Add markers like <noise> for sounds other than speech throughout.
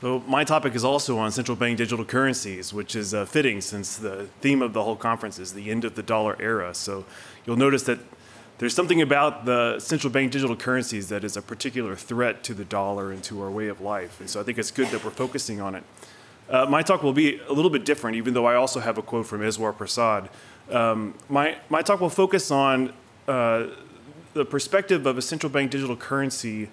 So, my topic is also on central bank digital currencies, which is uh, fitting since the theme of the whole conference is the end of the dollar era. So, you'll notice that there's something about the central bank digital currencies that is a particular threat to the dollar and to our way of life. And so, I think it's good that we're focusing on it. Uh, my talk will be a little bit different, even though I also have a quote from Eswar Prasad. Um, my, my talk will focus on uh, the perspective of a central bank digital currency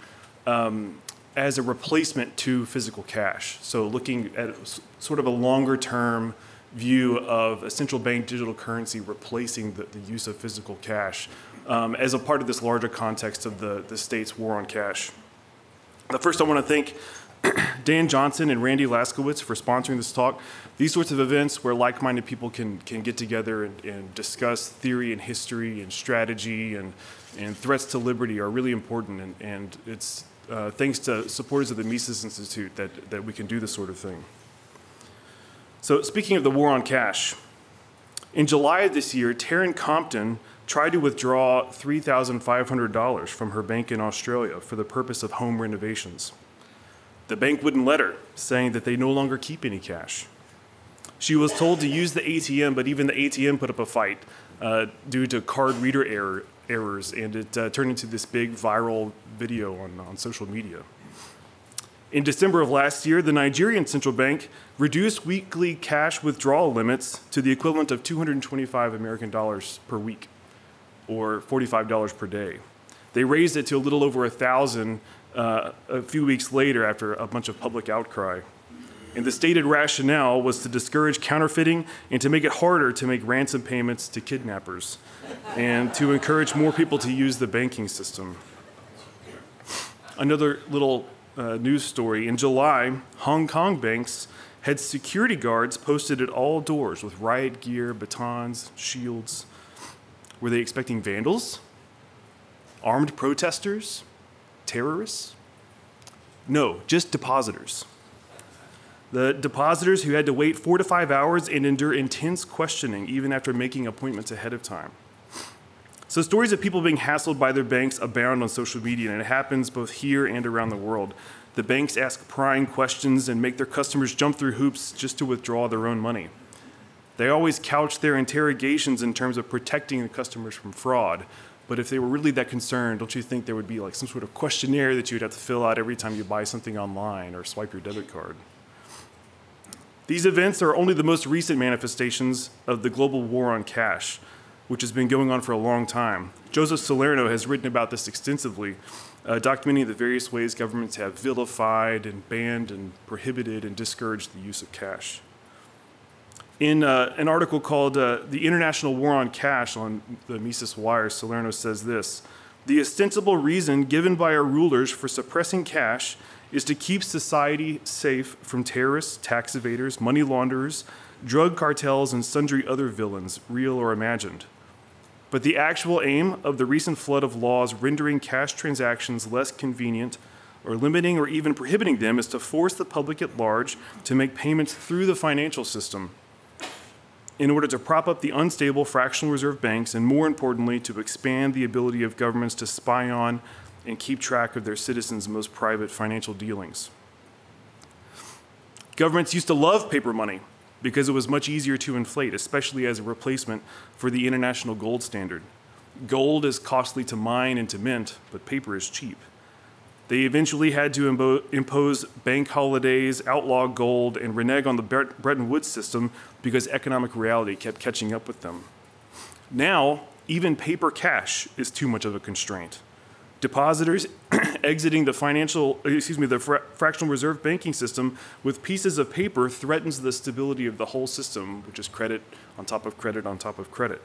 um, as a replacement to physical cash. So, looking at sort of a longer term view of a central bank digital currency replacing the, the use of physical cash um, as a part of this larger context of the, the state's war on cash. But first, I want to thank <clears throat> Dan Johnson and Randee Laskewitz for sponsoring this talk. These sorts of events where like minded people can, can get together and, and discuss theory and history and strategy and, and threats to liberty are really important. And, and it's uh, thanks to supporters of the Mises Institute that, that we can do this sort of thing. So, speaking of the war on cash, in July of this year, Taryn Compton tried to withdraw $3,500 from her bank in Australia for the purpose of home renovations. The bank wouldn't let her, saying that they no longer keep any cash. She was told to use the ATM, but even the ATM put up a fight uh, due to card reader error, errors, and it uh, turned into this big viral video on, on social media. In December of last year, the Nigerian central bank reduced weekly cash withdrawal limits to the equivalent of 225 American dollars per week, or $45 per day. They raised it to a little over a thousand uh, a few weeks later after a bunch of public outcry. And the stated rationale was to discourage counterfeiting and to make it harder to make ransom payments to kidnappers and to encourage more people to use the banking system. Another little uh, news story in July, Hong Kong banks had security guards posted at all doors with riot gear, batons, shields. Were they expecting vandals? Armed protesters? Terrorists? No, just depositors. The depositors who had to wait four to five hours and endure intense questioning even after making appointments ahead of time. So, stories of people being hassled by their banks abound on social media, and it happens both here and around the world. The banks ask prying questions and make their customers jump through hoops just to withdraw their own money. They always couch their interrogations in terms of protecting the customers from fraud. But if they were really that concerned, don't you think there would be like some sort of questionnaire that you'd have to fill out every time you buy something online or swipe your debit card? These events are only the most recent manifestations of the global war on cash, which has been going on for a long time. Joseph Salerno has written about this extensively, uh, documenting the various ways governments have vilified and banned and prohibited and discouraged the use of cash. In uh, an article called uh, The International War on Cash on the Mises Wire, Salerno says this The ostensible reason given by our rulers for suppressing cash is to keep society safe from terrorists, tax evaders, money launderers, drug cartels, and sundry other villains, real or imagined. But the actual aim of the recent flood of laws rendering cash transactions less convenient or limiting or even prohibiting them is to force the public at large to make payments through the financial system in order to prop up the unstable fractional reserve banks and, more importantly, to expand the ability of governments to spy on and keep track of their citizens' most private financial dealings. Governments used to love paper money because it was much easier to inflate, especially as a replacement for the international gold standard. Gold is costly to mine and to mint, but paper is cheap. They eventually had to imbo- impose bank holidays, outlaw gold, and renege on the Bretton Woods system because economic reality kept catching up with them. Now, even paper cash is too much of a constraint. Depositors <coughs> exiting the financial, excuse me, the fra- fractional reserve banking system with pieces of paper threatens the stability of the whole system, which is credit on top of credit on top of credit.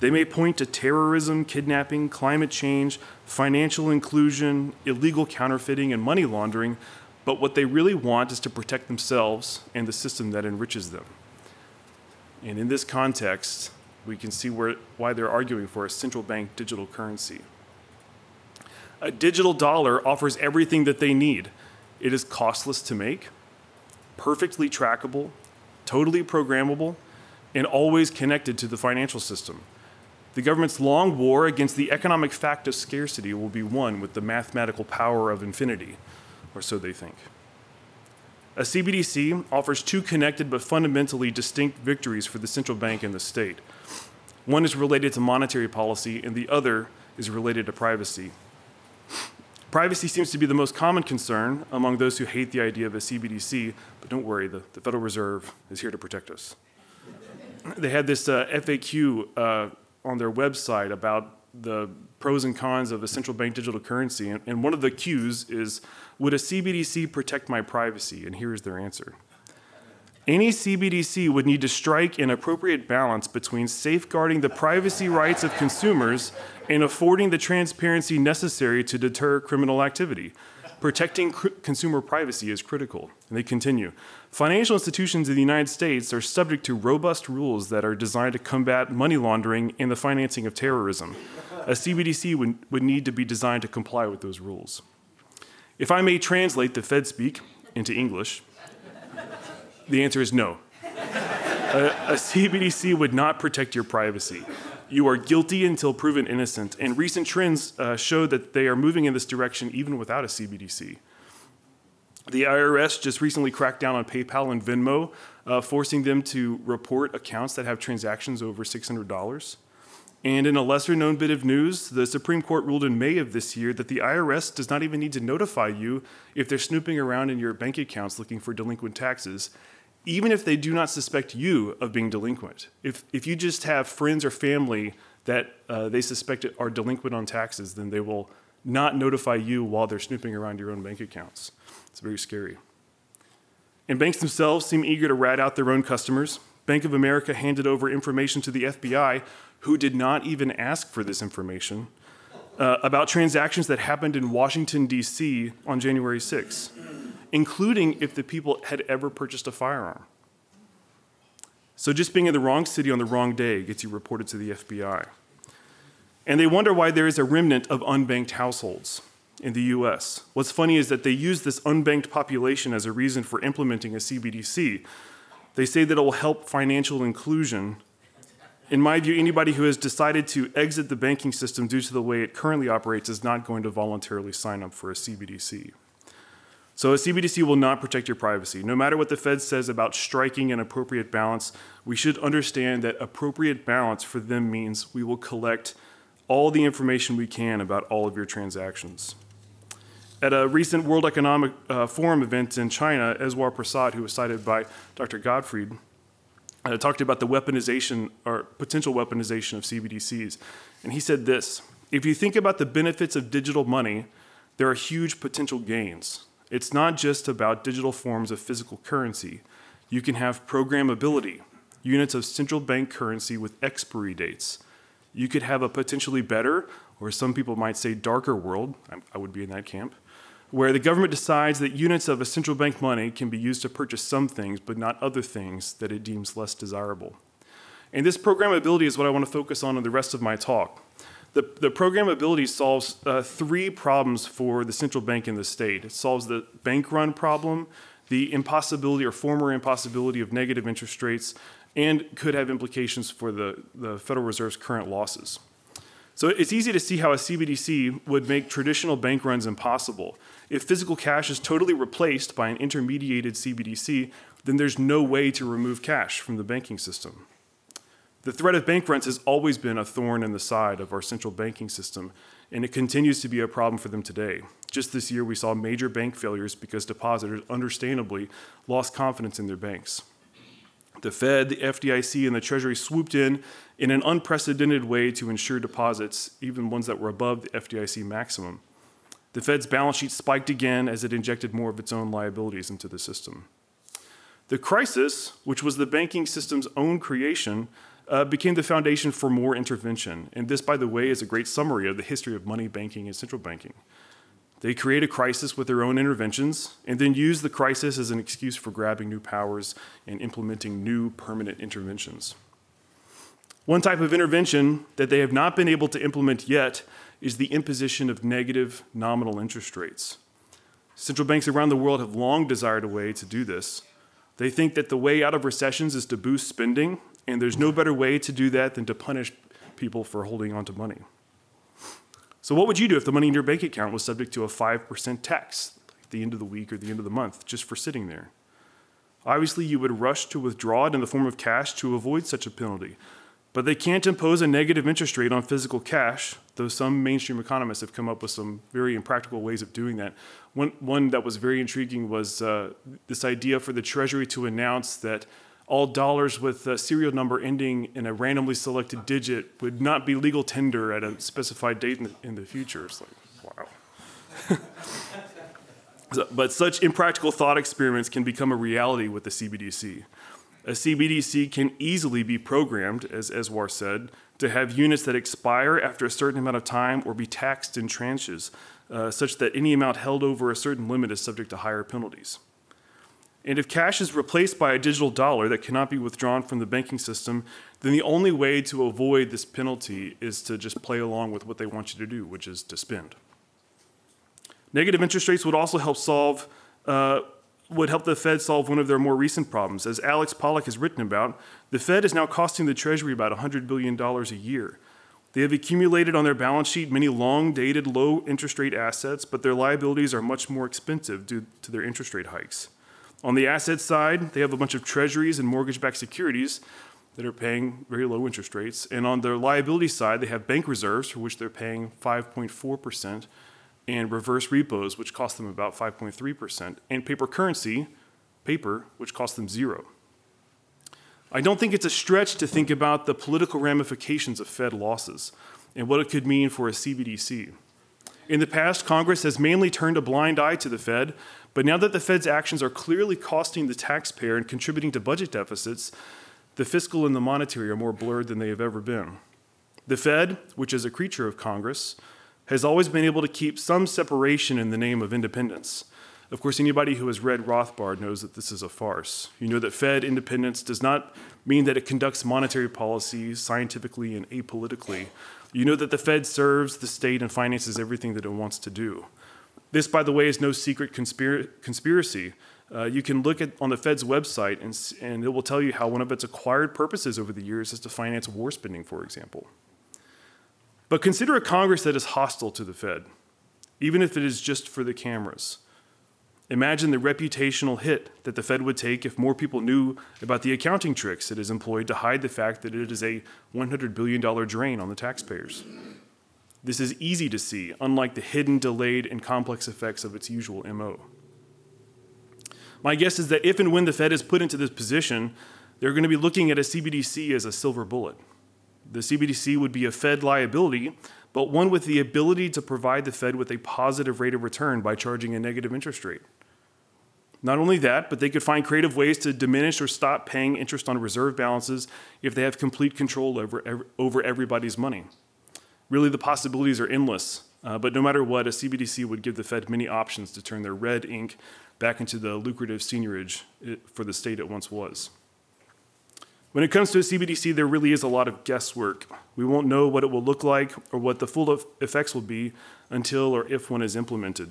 They may point to terrorism, kidnapping, climate change, financial inclusion, illegal counterfeiting, and money laundering, but what they really want is to protect themselves and the system that enriches them. And in this context, we can see where, why they're arguing for a central bank digital currency. A digital dollar offers everything that they need. It is costless to make, perfectly trackable, totally programmable, and always connected to the financial system. The government's long war against the economic fact of scarcity will be won with the mathematical power of infinity, or so they think. A CBDC offers two connected but fundamentally distinct victories for the central bank and the state. One is related to monetary policy, and the other is related to privacy. Privacy seems to be the most common concern among those who hate the idea of a CBDC, but don't worry, the, the Federal Reserve is here to protect us. They had this uh, FAQ uh, on their website about the pros and cons of a central bank digital currency, and, and one of the Qs is Would a CBDC protect my privacy? And here's their answer. Any CBDC would need to strike an appropriate balance between safeguarding the privacy rights of consumers and affording the transparency necessary to deter criminal activity. Protecting cr- consumer privacy is critical. And they continue Financial institutions in the United States are subject to robust rules that are designed to combat money laundering and the financing of terrorism. A CBDC would, would need to be designed to comply with those rules. If I may translate the Fed speak into English, the answer is no. A, a, CBDC would not protect your privacy. You are guilty until proven innocent, and recent trends uh, show that they are moving in this direction even without a CBDC. The IRS just recently cracked down on PayPal and Venmo, uh, forcing them to report accounts that have transactions over $600. And in a lesser known bit of news, the Supreme Court ruled in May of this year that the IRS does not even need to notify you if they're snooping around in your bank accounts looking for delinquent taxes, even if they do not suspect you of being delinquent. If, if you just have friends or family that uh, they suspect are delinquent on taxes, then they will not notify you while they're snooping around your own bank accounts. It's very scary. And banks themselves seem eager to rat out their own customers. Bank of America handed over information to the FBI who did not even ask for this information uh, about transactions that happened in Washington, D.C. on January 6, including if the people had ever purchased a firearm. So just being in the wrong city on the wrong day gets you reported to the FBI. And they wonder why there is a remnant of unbanked households in the US. What's funny is that they use this unbanked population as a reason for implementing a CBDC. They say that it will help financial inclusion in my view, anybody who has decided to exit the banking system due to the way it currently operates is not going to voluntarily sign up for a CBDC. So, a CBDC will not protect your privacy. No matter what the Fed says about striking an appropriate balance, we should understand that appropriate balance for them means we will collect all the information we can about all of your transactions. At a recent World Economic uh, Forum event in China, Eswar Prasad, who was cited by Dr. Gottfried, uh, talked about the weaponization or potential weaponization of CBDCs. And he said this If you think about the benefits of digital money, there are huge potential gains. It's not just about digital forms of physical currency. You can have programmability, units of central bank currency with expiry dates. You could have a potentially better, or some people might say darker world, I would be in that camp, where the government decides that units of a central bank money can be used to purchase some things, but not other things that it deems less desirable. And this programmability is what I want to focus on in the rest of my talk. The, the programmability solves uh, three problems for the central bank and the state. It solves the bank run problem, the impossibility or former impossibility of negative interest rates, and could have implications for the, the Federal Reserve's current losses. So it's easy to see how a CBDC would make traditional bank runs impossible. If physical cash is totally replaced by an intermediated CBDC, then there's no way to remove cash from the banking system. The threat of bank runs has always been a thorn in the side of our central banking system, and it continues to be a problem for them today. Just this year, we saw major bank failures because depositors understandably lost confidence in their banks. The Fed, the FDIC, and the Treasury swooped in in an unprecedented way to ensure deposits, even ones that were above the FDIC maximum. The Fed's balance sheet spiked again as it injected more of its own liabilities into the system. The crisis, which was the banking system's own creation, uh, became the foundation for more intervention. And this, by the way, is a great summary of the history of money banking and central banking. They create a crisis with their own interventions and then use the crisis as an excuse for grabbing new powers and implementing new permanent interventions. One type of intervention that they have not been able to implement yet is the imposition of negative nominal interest rates. Central banks around the world have long desired a way to do this. They think that the way out of recessions is to boost spending, and there's no better way to do that than to punish people for holding onto money. So, what would you do if the money in your bank account was subject to a 5% tax at the end of the week or the end of the month just for sitting there? Obviously, you would rush to withdraw it in the form of cash to avoid such a penalty. But they can't impose a negative interest rate on physical cash, though some mainstream economists have come up with some very impractical ways of doing that. One, one that was very intriguing was uh, this idea for the Treasury to announce that all dollars with a serial number ending in a randomly selected digit would not be legal tender at a specified date in the, in the future. It's like, wow. <laughs> but such impractical thought experiments can become a reality with the CBDC. A CBDC can easily be programmed, as Eswar said, to have units that expire after a certain amount of time or be taxed in tranches, uh, such that any amount held over a certain limit is subject to higher penalties. And if cash is replaced by a digital dollar that cannot be withdrawn from the banking system, then the only way to avoid this penalty is to just play along with what they want you to do, which is to spend. Negative interest rates would also help solve uh, would help the Fed solve one of their more recent problems. As Alex Pollock has written about, the Fed is now costing the Treasury about $100 billion a year. They have accumulated on their balance sheet many long dated, low interest rate assets, but their liabilities are much more expensive due to their interest rate hikes. On the asset side, they have a bunch of treasuries and mortgage backed securities that are paying very low interest rates. And on their liability side, they have bank reserves for which they're paying 5.4%, and reverse repos, which cost them about 5.3%, and paper currency, paper, which cost them zero. I don't think it's a stretch to think about the political ramifications of Fed losses and what it could mean for a CBDC. In the past, Congress has mainly turned a blind eye to the Fed, but now that the Fed's actions are clearly costing the taxpayer and contributing to budget deficits, the fiscal and the monetary are more blurred than they have ever been. The Fed, which is a creature of Congress, has always been able to keep some separation in the name of independence. Of course, anybody who has read Rothbard knows that this is a farce. You know that Fed independence does not mean that it conducts monetary policy scientifically and apolitically. You know that the Fed serves the state and finances everything that it wants to do. This, by the way, is no secret conspir- conspiracy. Uh, you can look at on the Fed's website, and, and it will tell you how one of its acquired purposes over the years is to finance war spending, for example. But consider a Congress that is hostile to the Fed, even if it is just for the cameras. Imagine the reputational hit that the Fed would take if more people knew about the accounting tricks it has employed to hide the fact that it is a $100 billion drain on the taxpayers. This is easy to see, unlike the hidden, delayed, and complex effects of its usual MO. My guess is that if and when the Fed is put into this position, they're going to be looking at a CBDC as a silver bullet. The CBDC would be a Fed liability, but one with the ability to provide the Fed with a positive rate of return by charging a negative interest rate. Not only that, but they could find creative ways to diminish or stop paying interest on reserve balances if they have complete control over, over everybody's money. Really, the possibilities are endless. Uh, but no matter what, a CBDC would give the Fed many options to turn their red ink back into the lucrative seigniorage for the state it once was. When it comes to a CBDC, there really is a lot of guesswork. We won't know what it will look like or what the full effects will be until or if one is implemented.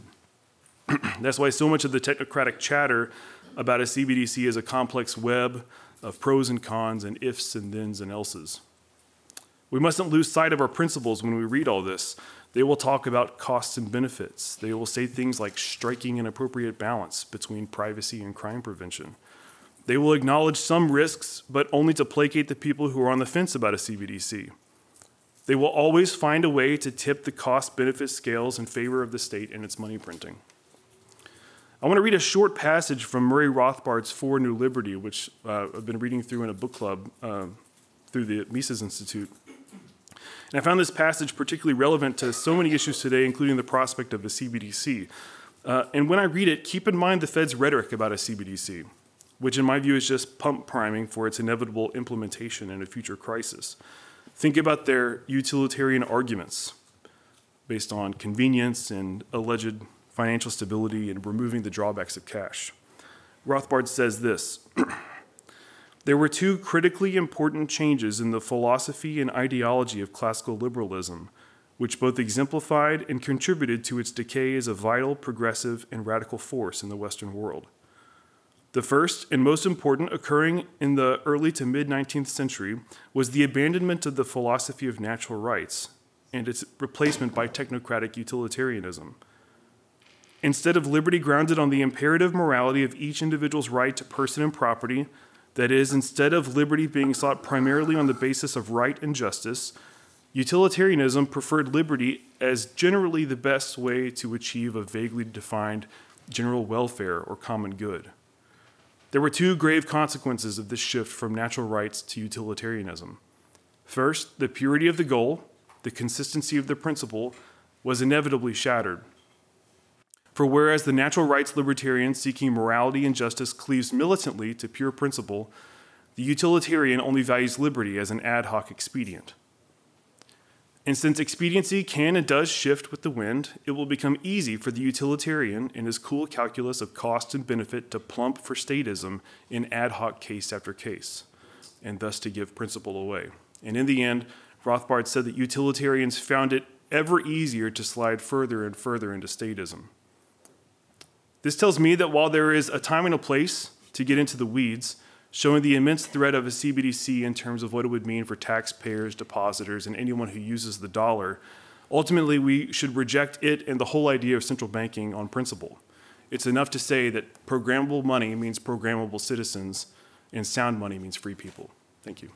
<clears throat> That's why so much of the technocratic chatter about a CBDC is a complex web of pros and cons and ifs and thens and elses. We mustn't lose sight of our principles when we read all this. They will talk about costs and benefits. They will say things like striking an appropriate balance between privacy and crime prevention. They will acknowledge some risks, but only to placate the people who are on the fence about a CBDC. They will always find a way to tip the cost benefit scales in favor of the state and its money printing. I want to read a short passage from Murray Rothbard's For New Liberty, which uh, I've been reading through in a book club uh, through the Mises Institute. And I found this passage particularly relevant to so many issues today, including the prospect of a CBDC. Uh, and when I read it, keep in mind the Fed's rhetoric about a CBDC which in my view is just pump priming for its inevitable implementation in a future crisis. Think about their utilitarian arguments based on convenience and alleged financial stability and removing the drawbacks of cash. Rothbard says this <clears throat> There were two critically important changes in the philosophy and ideology of classical liberalism, which both exemplified and contributed to its decay as a vital, progressive, and radical force in the Western world. The first and most important occurring in the early to mid 19th century was the abandonment of the philosophy of natural rights and its replacement by technocratic utilitarianism. Instead of liberty grounded on the imperative morality of each individual's right to person and property, that is, instead of liberty being sought primarily on the basis of right and justice, utilitarianism preferred liberty as generally the best way to achieve a vaguely defined general welfare or common good. There were two grave consequences of this shift from natural rights to utilitarianism. First, the purity of the goal, the consistency of the principle, was inevitably shattered. For whereas the natural rights libertarian seeking morality and justice cleaves militantly to pure principle, the utilitarian only values liberty as an ad hoc expedient. And since expediency can and does shift with the wind, it will become easy for the utilitarian in his cool calculus of cost and benefit to plump for statism in ad hoc case after case, and thus to give principle away. And in the end, Rothbard said that utilitarians found it ever easier to slide further and further into statism. This tells me that while there is a time and a place to get into the weeds, showing the immense threat of a CBDC in terms of what it would mean for taxpayers, depositors, and anyone who uses the dollar, ultimately we should reject it and the whole idea of central banking on principle. It's enough to say that programmable money means programmable citizens, and sound money means free people. Thank you.